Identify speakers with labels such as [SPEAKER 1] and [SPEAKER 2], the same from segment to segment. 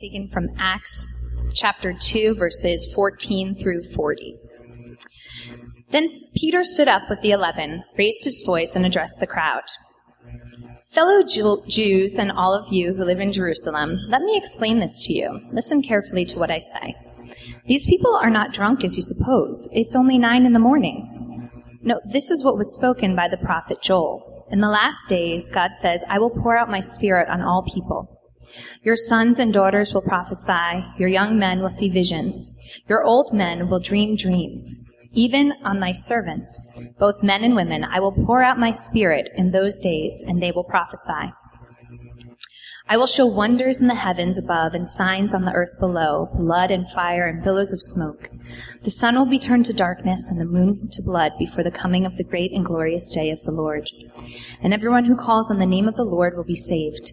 [SPEAKER 1] taken from Acts chapter 2, verses 14 through 40. Then Peter stood up with the eleven, raised his voice, and addressed the crowd. Fellow Jews and all of you who live in Jerusalem, let me explain this to you. Listen carefully to what I say. These people are not drunk as you suppose. It's only nine in the morning. No, this is what was spoken by the prophet Joel. In the last days, God says, I will pour out my spirit on all people. Your sons and daughters will prophesy. Your young men will see visions. Your old men will dream dreams. Even on my servants, both men and women, I will pour out my spirit in those days, and they will prophesy. I will show wonders in the heavens above and signs on the earth below, blood and fire and billows of smoke. The sun will be turned to darkness and the moon to blood before the coming of the great and glorious day of the Lord. And everyone who calls on the name of the Lord will be saved.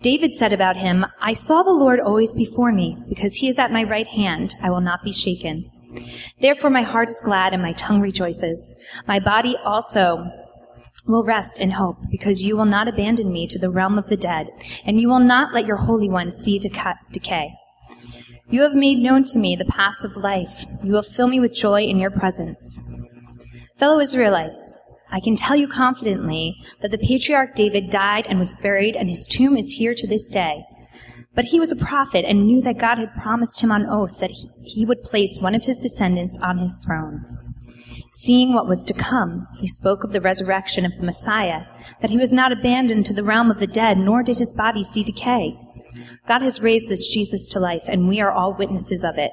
[SPEAKER 1] David said about him, I saw the Lord always before me, because he is at my right hand, I will not be shaken. Therefore my heart is glad and my tongue rejoices. My body also will rest in hope, because you will not abandon me to the realm of the dead, and you will not let your Holy One see decay. You have made known to me the paths of life. You will fill me with joy in your presence. Fellow Israelites, I can tell you confidently that the patriarch David died and was buried, and his tomb is here to this day. But he was a prophet and knew that God had promised him on oath that he would place one of his descendants on his throne. Seeing what was to come, he spoke of the resurrection of the Messiah, that he was not abandoned to the realm of the dead, nor did his body see decay. God has raised this Jesus to life, and we are all witnesses of it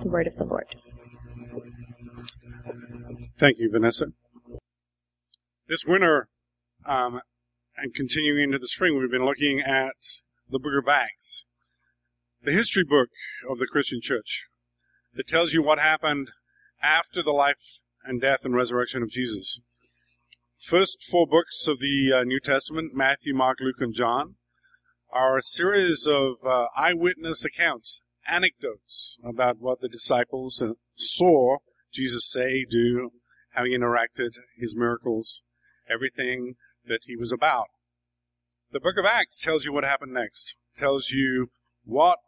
[SPEAKER 1] the word of the Lord.
[SPEAKER 2] Thank you, Vanessa. This winter, um, and continuing into the spring, we've been looking at the Book of Acts, the history book of the Christian church that tells you what happened after the life and death and resurrection of Jesus. First four books of the uh, New Testament, Matthew, Mark, Luke, and John, are a series of uh, eyewitness accounts anecdotes about what the disciples saw Jesus say, do, how he interacted, his miracles, everything that he was about. The book of Acts tells you what happened next, tells you what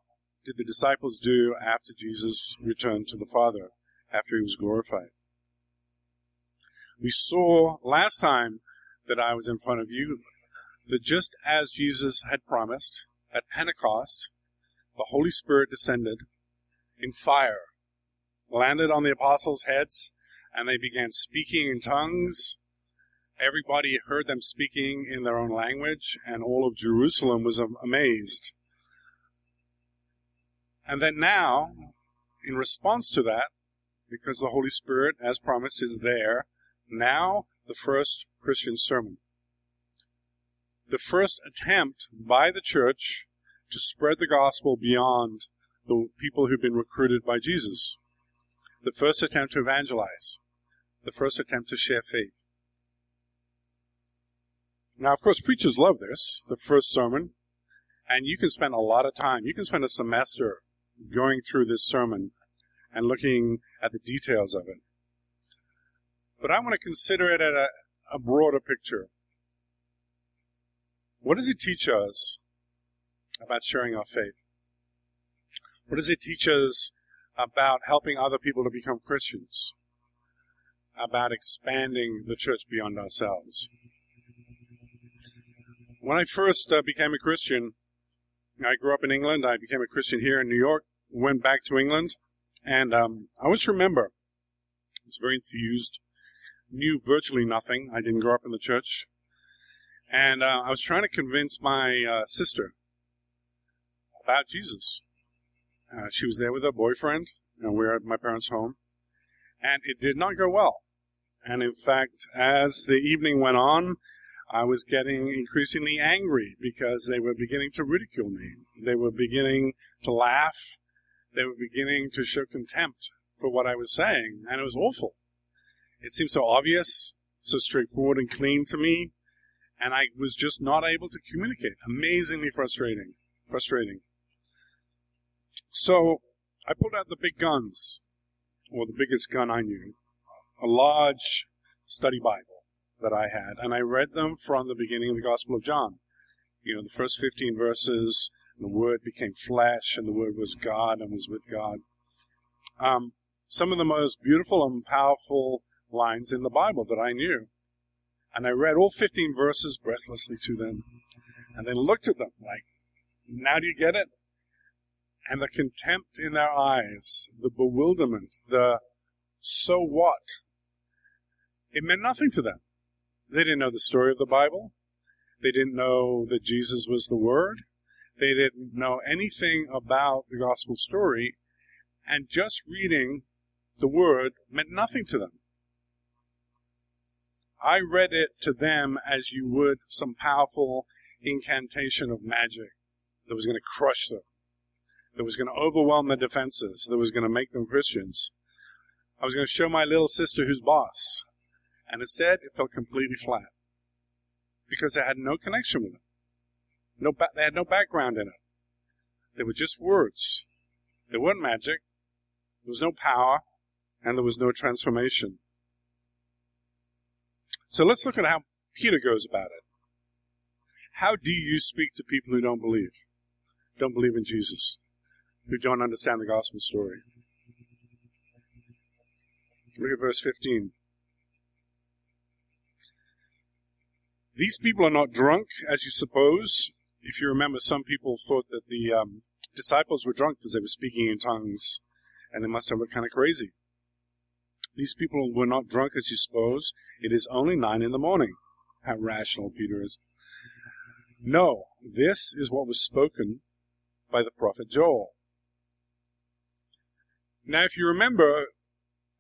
[SPEAKER 2] did the disciples do after Jesus returned to the Father, after he was glorified. We saw last time that I was in front of you that just as Jesus had promised at Pentecost, the Holy Spirit descended in fire, landed on the apostles' heads, and they began speaking in tongues. Everybody heard them speaking in their own language, and all of Jerusalem was amazed. And then now, in response to that, because the Holy Spirit, as promised, is there, now the first Christian sermon. The first attempt by the church to spread the gospel beyond the people who've been recruited by Jesus. The first attempt to evangelize. The first attempt to share faith. Now, of course, preachers love this, the first sermon, and you can spend a lot of time. You can spend a semester going through this sermon and looking at the details of it. but I want to consider it at a, a broader picture. What does it teach us about sharing our faith? What does it teach us about helping other people to become Christians? About expanding the church beyond ourselves? When I first uh, became a Christian, I grew up in England. I became a Christian here in New York, went back to England, and um, I always remember I was very enthused, knew virtually nothing. I didn't grow up in the church. And uh, I was trying to convince my uh, sister about Jesus. Uh, she was there with her boyfriend, and we were at my parents' home. And it did not go well. And in fact, as the evening went on, I was getting increasingly angry because they were beginning to ridicule me. They were beginning to laugh. They were beginning to show contempt for what I was saying, and it was awful. It seemed so obvious, so straightforward and clean to me, and I was just not able to communicate. Amazingly frustrating. Frustrating. So I pulled out the big guns, or the biggest gun I knew, a large study Bible that I had, and I read them from the beginning of the Gospel of John. You know, the first 15 verses, the Word became flesh, and the Word was God and was with God. Um, some of the most beautiful and powerful lines in the Bible that I knew. And I read all 15 verses breathlessly to them, and then looked at them like, now do you get it? And the contempt in their eyes, the bewilderment, the so what? It meant nothing to them. They didn't know the story of the Bible. They didn't know that Jesus was the Word. They didn't know anything about the gospel story. And just reading the Word meant nothing to them. I read it to them as you would some powerful incantation of magic that was going to crush them, that was going to overwhelm their defenses, that was going to make them Christians. I was going to show my little sister who's boss, and instead it fell completely flat because it had no connection with it. No, ba- they had no background in it. They were just words. They weren't magic. There was no power, and there was no transformation. So let's look at how Peter goes about it. How do you speak to people who don't believe? Don't believe in Jesus, who don't understand the gospel story? Look at verse 15. These people are not drunk, as you suppose. If you remember, some people thought that the um, disciples were drunk because they were speaking in tongues, and they must have looked kind of crazy. These people were not drunk, as you suppose. It is only nine in the morning. How rational Peter is. No, this is what was spoken by the prophet Joel. Now, if you remember,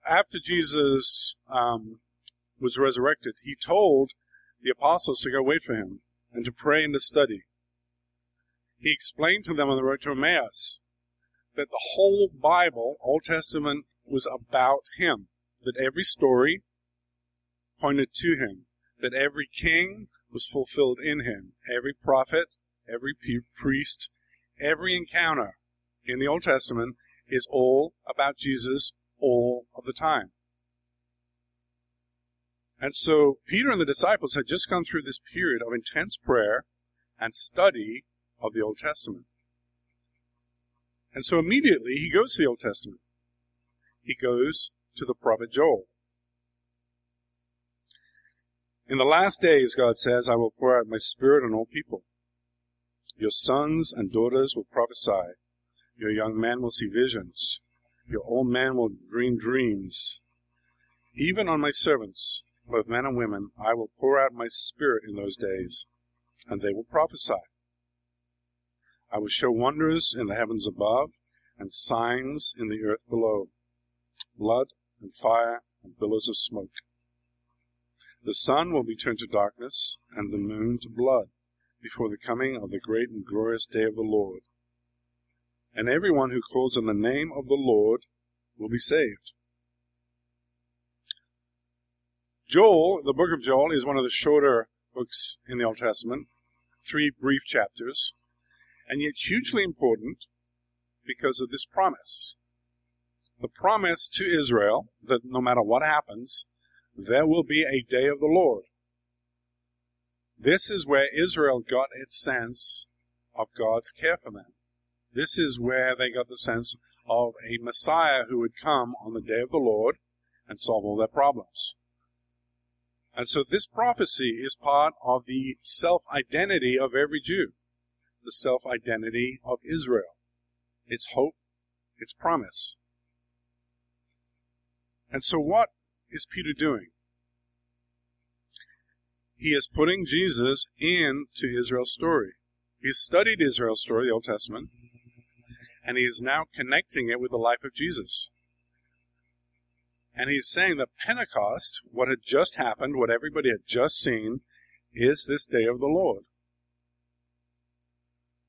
[SPEAKER 2] after Jesus um, was resurrected, he told the apostles to go wait for him and to pray and to study. He explained to them on the road to Emmaus that the whole Bible, Old Testament, was about him, that every story pointed to him, that every king was fulfilled in him, every prophet, every priest, every encounter in the Old Testament is all about Jesus all of the time. And so Peter and the disciples had just gone through this period of intense prayer and study of the Old Testament. And so immediately he goes to the Old Testament. He goes to the prophet Joel. In the last days, God says, I will pour out my spirit on all people. Your sons and daughters will prophesy. Your young man will see visions. Your old man will dream dreams. Even on my servants, both men and women, I will pour out my spirit in those days, and they will prophesy. I will show wonders in the heavens above, and signs in the earth below blood and fire and billows of smoke. The sun will be turned to darkness, and the moon to blood, before the coming of the great and glorious day of the Lord. And everyone who calls on the name of the Lord will be saved. Joel, the book of Joel, is one of the shorter books in the Old Testament, three brief chapters, and yet hugely important because of this promise. The promise to Israel that no matter what happens, there will be a day of the Lord. This is where Israel got its sense of God's care for them. This is where they got the sense of a Messiah who would come on the day of the Lord and solve all their problems. And so this prophecy is part of the self identity of every Jew, the self identity of Israel, its hope, its promise. And so, what is Peter doing? He is putting Jesus into Israel's story. He's studied Israel's story, the Old Testament, and he is now connecting it with the life of Jesus. And he's saying that Pentecost, what had just happened, what everybody had just seen, is this day of the Lord.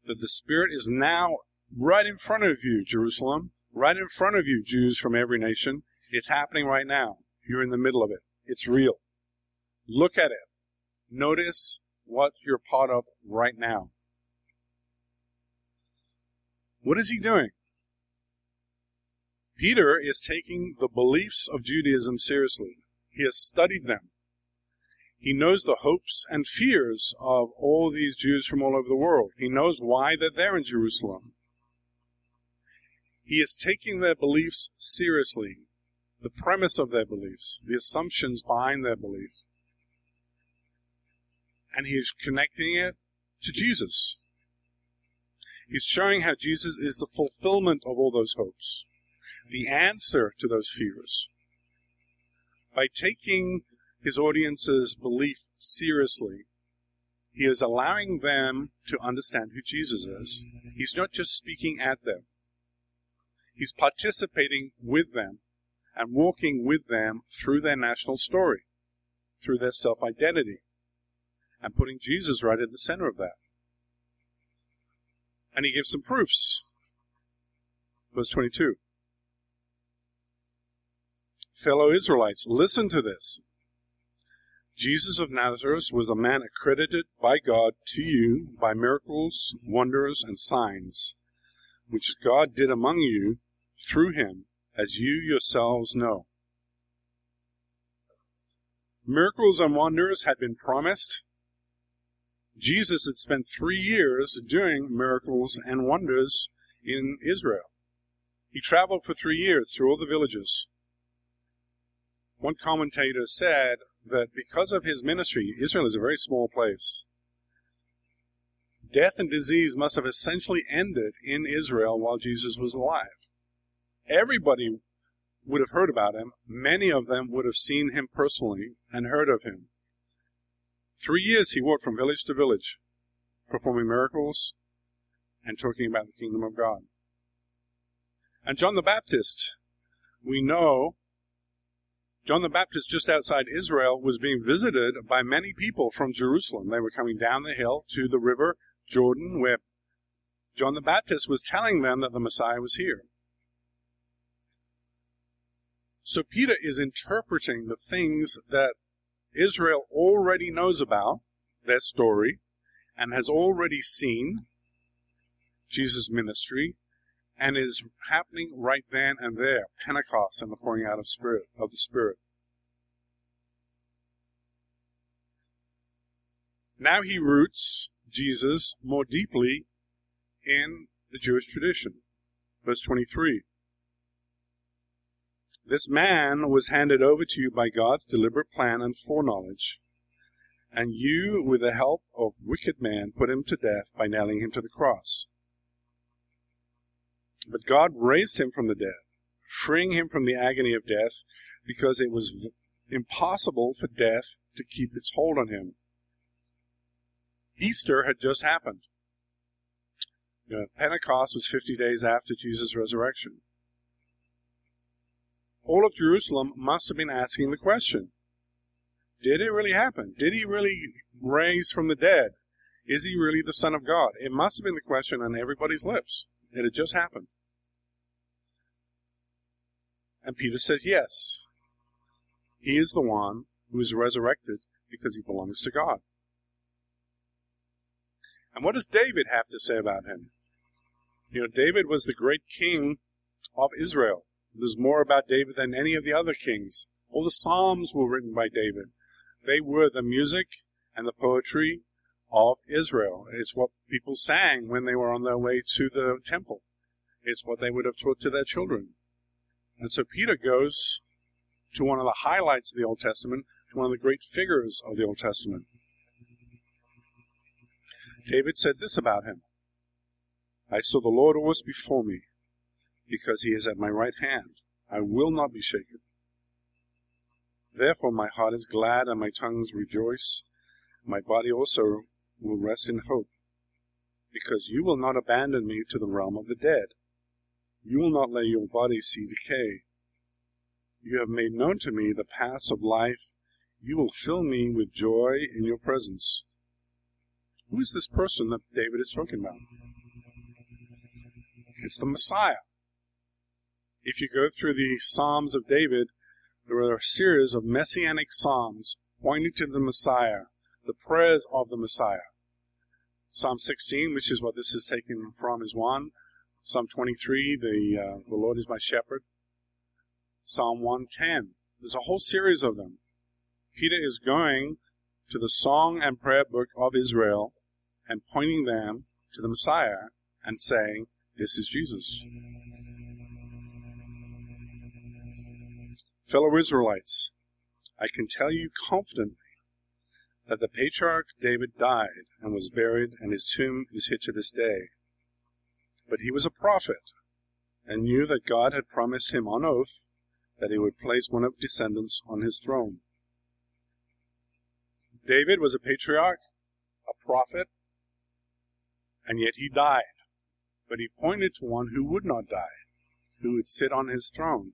[SPEAKER 2] That the Spirit is now right in front of you, Jerusalem, right in front of you, Jews from every nation. It's happening right now. You're in the middle of it. It's real. Look at it. Notice what you're part of right now. What is he doing? Peter is taking the beliefs of Judaism seriously. He has studied them. He knows the hopes and fears of all these Jews from all over the world. He knows why they're there in Jerusalem. He is taking their beliefs seriously, the premise of their beliefs, the assumptions behind their belief. And he is connecting it to Jesus. He's showing how Jesus is the fulfillment of all those hopes the answer to those fears. By taking his audience's belief seriously, he is allowing them to understand who Jesus is. He's not just speaking at them, he's participating with them and walking with them through their national story, through their self identity, and putting Jesus right at the center of that. And he gives some proofs. Verse 22 fellow Israelites, listen to this. Jesus of Nazareth was a man accredited by God to you by miracles, wonders, and signs, which God did among you through him, as you yourselves know. Miracles and wonders had been promised. Jesus had spent three years doing miracles and wonders in Israel. He traveled for three years through all the villages. One commentator said that because of his ministry, Israel is a very small place. Death and disease must have essentially ended in Israel while Jesus was alive. Everybody would have heard about him. Many of them would have seen him personally and heard of him. Three years he walked from village to village, performing miracles and talking about the kingdom of God. And John the Baptist, we know John the Baptist, just outside Israel, was being visited by many people from Jerusalem. They were coming down the hill to the river Jordan, where John the Baptist was telling them that the Messiah was here. So Peter is interpreting the things that Israel already knows about, their story, and has already seen Jesus' ministry, and is happening right then and there, Pentecost and the pouring out of spirit of the Spirit. Now he roots Jesus more deeply in the Jewish tradition. Verse 23. This man was handed over to you by God's deliberate plan and foreknowledge, and you, with the help of wicked men, put him to death by nailing him to the cross. But God raised him from the dead, freeing him from the agony of death, because it was impossible for death to keep its hold on him. Easter had just happened. You know, Pentecost was 50 days after Jesus' resurrection. All of Jerusalem must have been asking the question Did it really happen? Did he really raise from the dead? Is he really the Son of God? It must have been the question on everybody's lips. It had just happened. And Peter says, Yes. He is the one who is resurrected because he belongs to God. And what does David have to say about him? You know, David was the great king of Israel. There's more about David than any of the other kings All the Psalms were written by David. They were the music and the poetry of Israel. It's what people sang when they were on their way to the temple. It's what they would have taught to their children. And so Peter goes to one of the highlights of the Old Testament, to one of the great figures of the Old Testament. David said this about him I saw the Lord always before me, because he is at my right hand. I will not be shaken. Therefore my heart is glad and my tongues rejoice. My body also will rest in hope, because you will not abandon me to the realm of the dead. You will not let your body see decay. You have made known to me the paths of life. You will fill me with joy in your presence. Who is this person that David is talking about? It's the Messiah. If you go through the Psalms of David, there are a series of messianic psalms pointing to the Messiah, the prayers of the Messiah. Psalm 16, which is what this is taken from, is one. Psalm 23, the, uh, the Lord is my shepherd. Psalm 110. There's a whole series of them. Peter is going to the song and prayer book of Israel and pointing them to the Messiah and saying, This is Jesus. Fellow Israelites, I can tell you confidently that the patriarch David died and was buried, and his tomb is hid to this day. But he was a prophet and knew that God had promised him on oath that he would place one of descendants on his throne. David was a patriarch, a prophet, and yet he died. But he pointed to one who would not die, who would sit on his throne,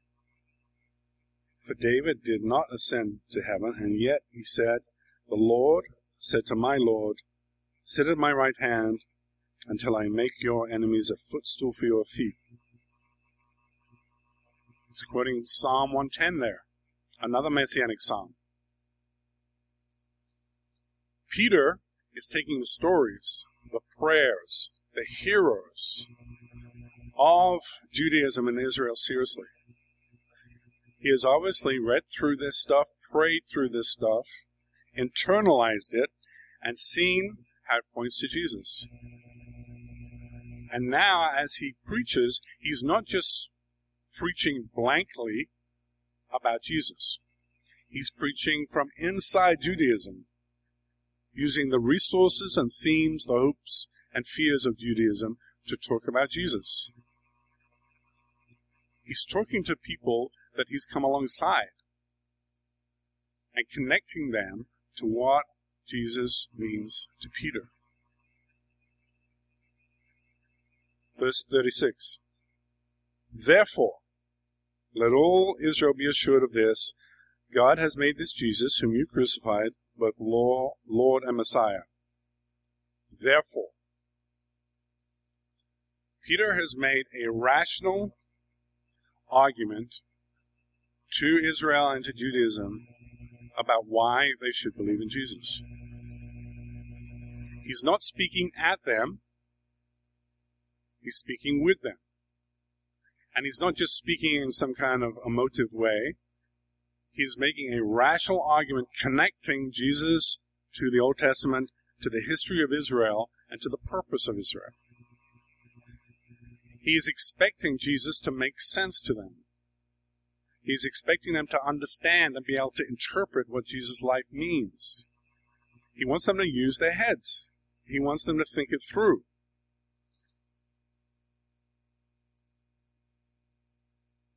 [SPEAKER 2] For David did not ascend to heaven, and yet he said, The Lord said to my Lord, Sit at my right hand until I make your enemies a footstool for your feet. He's quoting Psalm 110 there, another messianic psalm. Peter is taking the stories, the prayers, the heroes of Judaism and Israel seriously. He has obviously read through this stuff, prayed through this stuff, internalized it, and seen how it points to Jesus. And now, as he preaches, he's not just preaching blankly about Jesus. He's preaching from inside Judaism, using the resources and themes, the hopes and fears of Judaism to talk about Jesus. He's talking to people that he's come alongside and connecting them to what Jesus means to Peter. Verse 36 Therefore, let all Israel be assured of this God has made this Jesus, whom you crucified, both Lord and Messiah. Therefore, Peter has made a rational argument to Israel and to Judaism about why they should believe in Jesus. He's not speaking at them, he's speaking with them. And he's not just speaking in some kind of emotive way, he's making a rational argument connecting Jesus to the Old Testament, to the history of Israel, and to the purpose of Israel. He is expecting Jesus to make sense to them. He's expecting them to understand and be able to interpret what Jesus' life means. He wants them to use their heads. He wants them to think it through.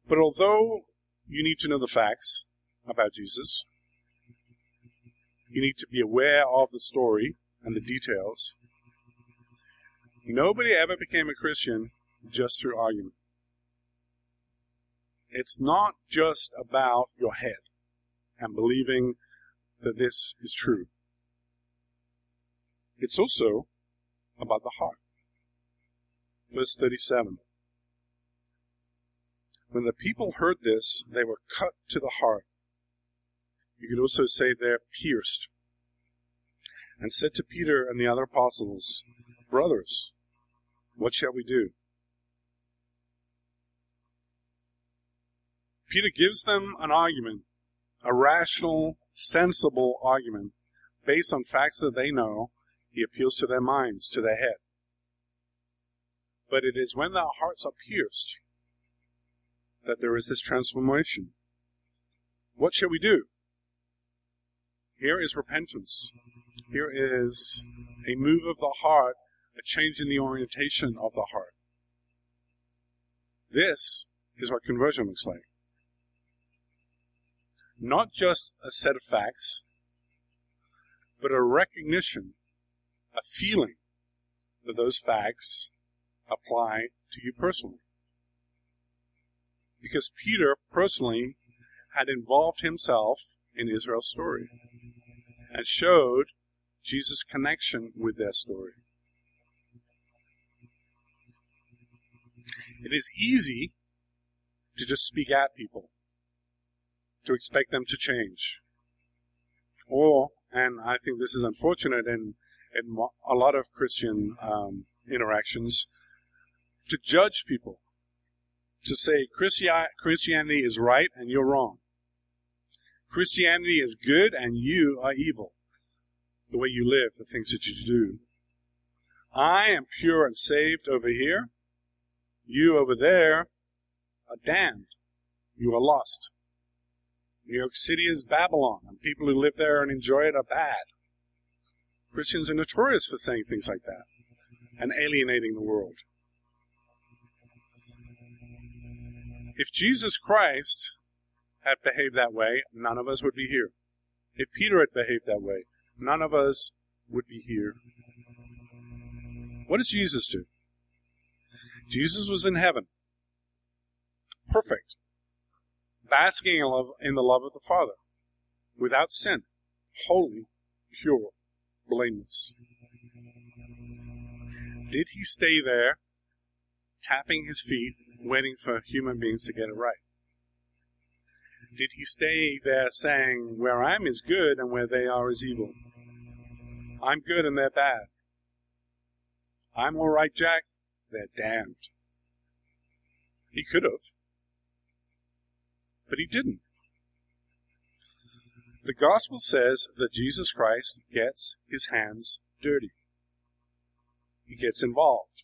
[SPEAKER 2] But although you need to know the facts about Jesus, you need to be aware of the story and the details. Nobody ever became a Christian just through argument. It's not just about your head. and believing that this is true. It's also about the heart. Verse 37. When the people heard this, they were cut to the heart. You could also say they're pierced. And said to Peter and the other apostles, Brothers, what shall we do? Peter gives them an argument, a rational, sensible argument, based on facts that they know. He appeals to their minds, to their head. But it is when their hearts are pierced that there is this transformation. What shall we do? Here is repentance. Here is a move of the heart, a change in the orientation of the heart. This is what conversion looks like. Not just a set of facts, but a recognition, a feeling that those facts apply to you personally because Peter personally had involved himself in Israel's story and showed Jesus' connection with their story. It is easy to just speak at people, to expect them to change. Or, and I think this is unfortunate in, in a lot of Christian um, interactions, to judge people to say Christianity is right and you're wrong. Christianity is good and you are evil. The way you live, the things that you do. I am pure and saved over here. You over there are damned. You are lost. New York City is Babylon, and people who live there and enjoy it are bad. Christians are notorious for saying things like that and alienating the world. If Jesus Christ had behaved that way, none of us would be here. If Peter had behaved that way, none of us would be here. What does Jesus do? Jesus was in heaven, perfect, basking in, love, in the love of the Father, without sin, holy, pure, blameless. Did he stay there, tapping his feet waiting for human beings to get it right? Did he stay there saying, Where I'm is good and where they are is evil? I'm good and they're bad. I'm all right, Jack. They're damned. He could have. But he didn't. The gospel says that Jesus Christ gets his hands dirty. He gets involved.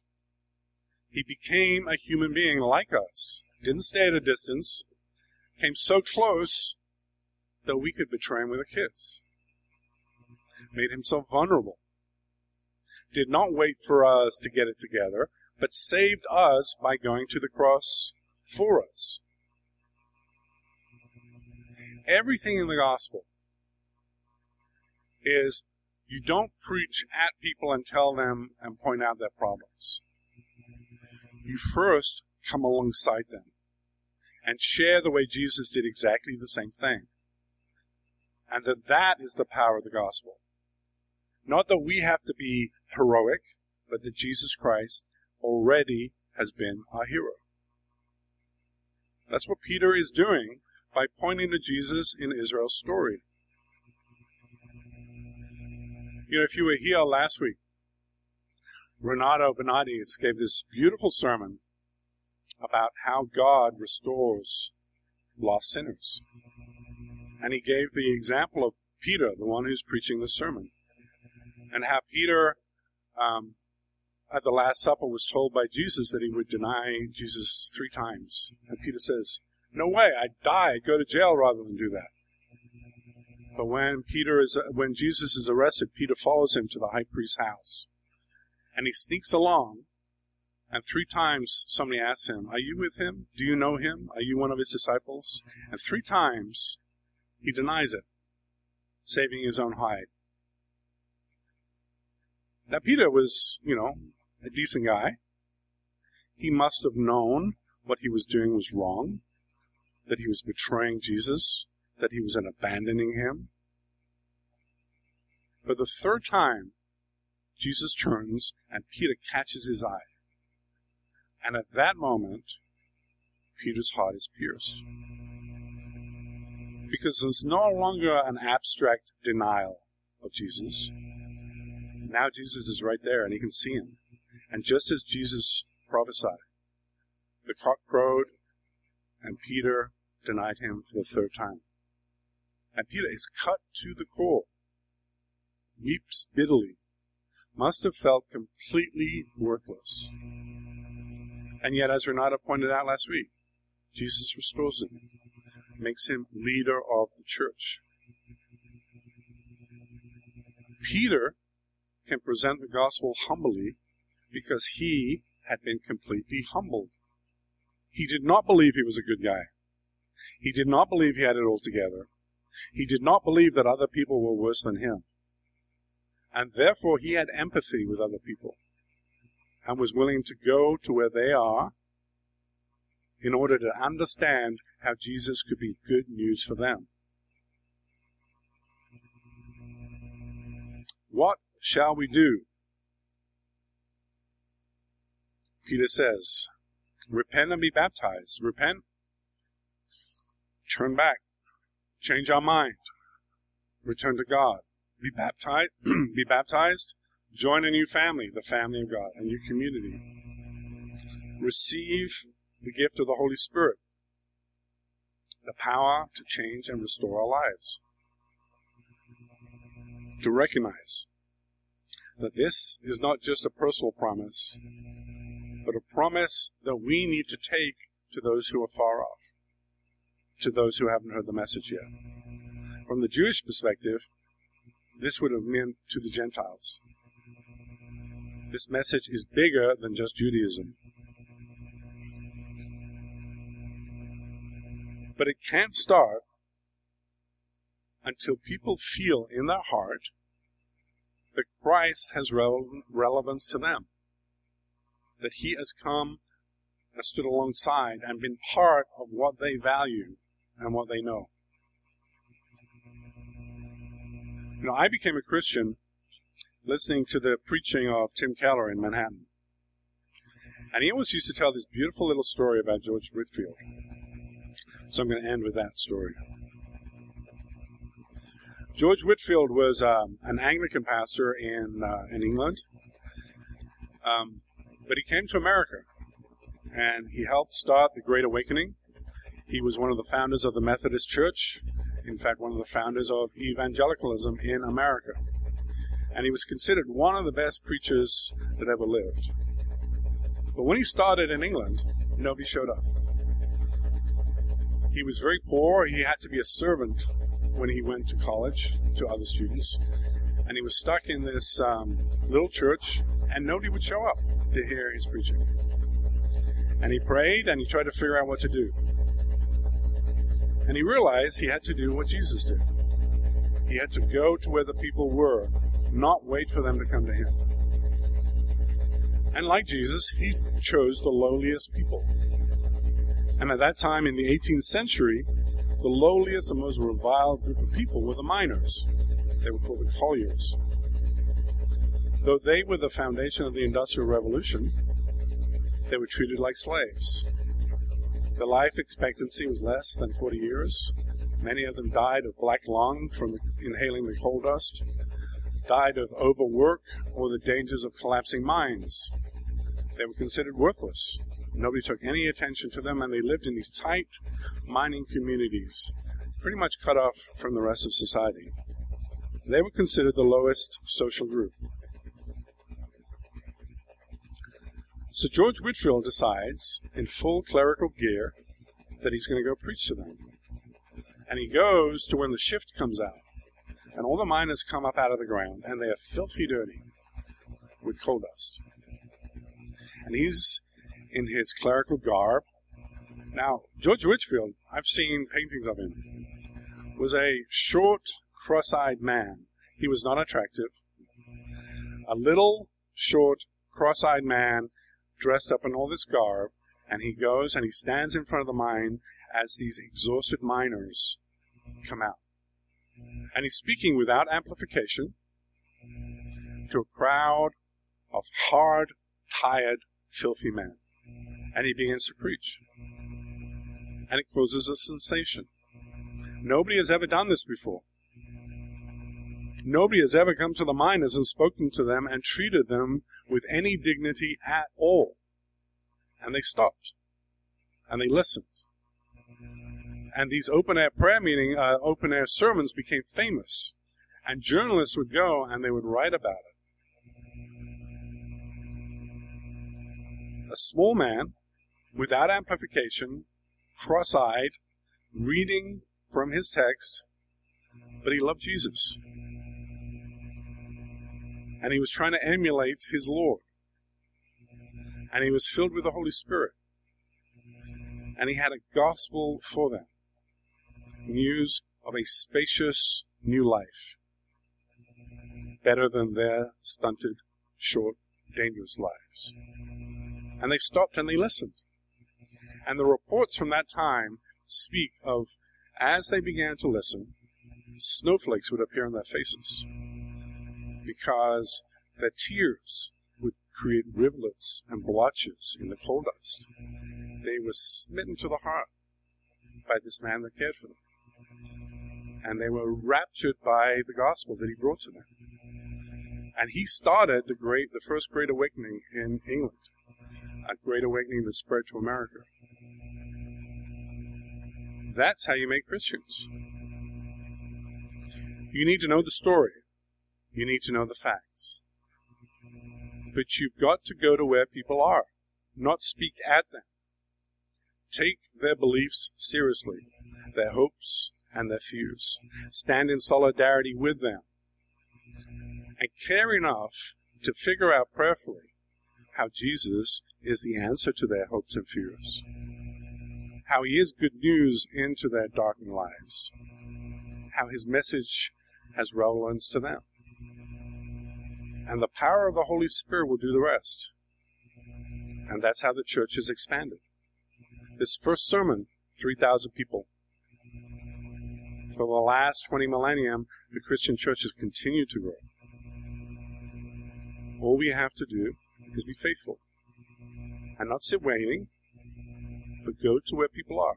[SPEAKER 2] He became a human being like us, didn't stay at a distance, came so close that we could betray him with a kiss, made himself vulnerable, did not wait for us to get it together, but saved us by going to the cross for us. Everything in the gospel is you don't preach at people and tell them and point out their problems you first come alongside them and share the way Jesus did exactly the same thing. And that that is the power of the gospel. Not that we have to be heroic, but that Jesus Christ already has been our hero. That's what Peter is doing by pointing to Jesus in Israel's story. You know, if you were here last week, Renato Bernardis gave this beautiful sermon about how God restores lost sinners. And he gave the example of Peter, the one who's preaching the sermon, and how Peter, um, at the Last Supper, was told by Jesus that he would deny Jesus three times. And Peter says, No way, I'd die, I'd go to jail rather than do that. But when Peter is, uh, when Jesus is arrested, Peter follows him to the high priest's house and he sneaks along. And three times somebody asks him, Are you with him? Do you know him? Are you one of his disciples? And three times he denies it, saving his own hide. Now, Peter was, you know, a decent guy. He must have known what he was doing was wrong, that he was betraying Jesus, that he was in abandoning him. But the third time, Jesus turns and Peter catches his eye. And at that moment, Peter's heart is pierced. Because it's no longer an abstract denial of Jesus. Now Jesus is right there and he can see him. And just as Jesus prophesied, the cock crowed and Peter denied him for the third time. And Peter is cut to the core, weeps bitterly, must have felt completely worthless. And yet, as Renata pointed out last week, Jesus restores him, makes him leader of the church. Peter can present the gospel humbly because he had been completely humbled. He did not believe he was a good guy. He did not believe he had it all together. He did not believe that other people were worse than him. And therefore he had empathy with other people and was willing to go to where they are in order to understand how Jesus could be good news for them. What shall we do? Peter says, Repent and be baptized. Repent, turn back, change our mind, return to God. Be baptized, be baptized, join a new family, the family of God, a new community. Receive the gift of the Holy Spirit, the power to change and restore our lives. To recognize that this is not just a personal promise, but a promise that we need to take to those who are far off, to those who haven't heard the message yet. From the Jewish perspective, this would have meant to the Gentiles. This message is bigger than just Judaism. But it can't start until people feel in their heart that Christ has relevance to them that he has come and stood alongside and been part of what they value and what they know. You know, I became a Christian listening to the preaching of Tim Keller in Manhattan. And he always used to tell this beautiful little story about George Whitefield. So I'm going to end with that story. George Whitefield was um, an Anglican pastor in uh, in England. Um, but he came to America and he helped start the Great Awakening. He was one of the founders of the Methodist Church, in fact, one of the founders of evangelicalism in America. And he was considered one of the best preachers that ever lived. But when he started in England, nobody showed up. He was very poor. He had to be a servant when he went to college to other students. And he was stuck in this um, little church, and nobody would show up to hear his preaching. And he prayed and he tried to figure out what to do. And he realized he had to do what Jesus did. He had to go to where the people were, not wait for them to come to him. And like Jesus, he chose the lowliest people. And at that time in the 18th century, the lowliest and most reviled group of people were the miners. They were called the colliers. Though they were the foundation of the Industrial Revolution, they were treated like slaves. Their life expectancy was less than 40 years. Many of them died of black lung from inhaling the coal dust, died of overwork or the dangers of collapsing mines. They were considered worthless. Nobody took any attention to them, and they lived in these tight mining communities, pretty much cut off from the rest of society. They were considered the lowest social group. So George Whitefield decides, in full clerical gear, that he's going to go preach to them. And he goes to when the shift comes out. And all the miners come up out of the ground, and they are filthy dirty with coal dust. And he's in his clerical garb. Now, George Whitefield, I've seen paintings of him, was a short, cross eyed man. He was not attractive. A little, short, cross eyed man dressed up in all this garb, and he goes and he stands in front of the mine as these exhausted miners come out. And he's speaking without amplification to a crowd of hard, tired, filthy men. And he begins to preach. And it causes a sensation. Nobody has ever done this before. Nobody has ever come to the miners and spoken to them and treated them with any dignity at all. And they stopped. And they listened. And these open air prayer meeting, uh, open air sermons became famous. And journalists would go and they would write about it. A small man, without amplification, cross eyed, reading from his text, but he loved Jesus and he was trying to emulate his Lord. And he was filled with the Holy Spirit. And he had a gospel for them news of a spacious new life, better than their stunted, short, dangerous lives. And they stopped and they listened. And the reports from that time speak of as they began to listen, snowflakes would appear on their faces because the tears would create rivulets and blotches in the coal dust. They were smitten to the heart by this man that cared for them. And they were raptured by the gospel that he brought to them. And he started the great, the first great awakening in England, a great awakening that spread to America. That's how you make Christians. You need to know the story. You need to know the facts. But you've got to go to where people are, not speak at them. Take their beliefs seriously, their hopes and their fears. Stand in solidarity with them. And care enough to figure out prayerfully how Jesus is the answer to their hopes and fears. How he is good news into their darkened lives. How his message has relevance to them and the power of the Holy Spirit will do the rest. And that's how the church has expanded. This first sermon, 3,000 people. For the last 20 millennium, the Christian church has continued to grow. All we have to do is be faithful and not sit waiting, but go to where people are.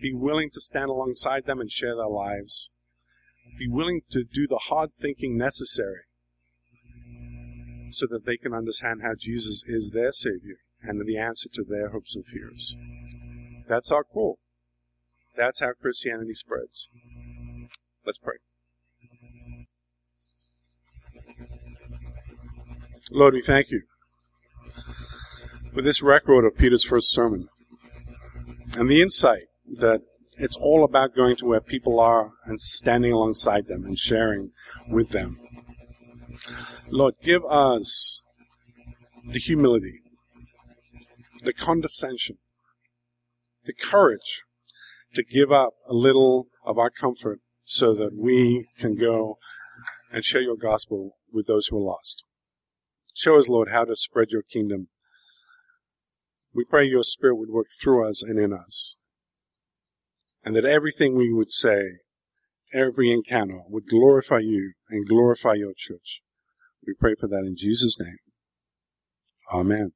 [SPEAKER 2] Be willing to stand alongside them and share their lives. Be willing to do the hard thinking necessary so that they can understand how Jesus is their Savior and the answer to their hopes and fears. That's our call. That's how Christianity spreads. Let's pray. Lord, we thank you for this record of Peter's first sermon and the insight that it's all about going to where people are and standing alongside them and sharing with them Lord, give us the humility, the condescension, the courage to give up a little of our comfort so that we can go and share your gospel with those who are lost. Show us, Lord, how to spread your kingdom. We pray your spirit would work through us and in us. And that everything we would say, every encounter would glorify you and glorify your church. We pray for that in Jesus' name. Amen.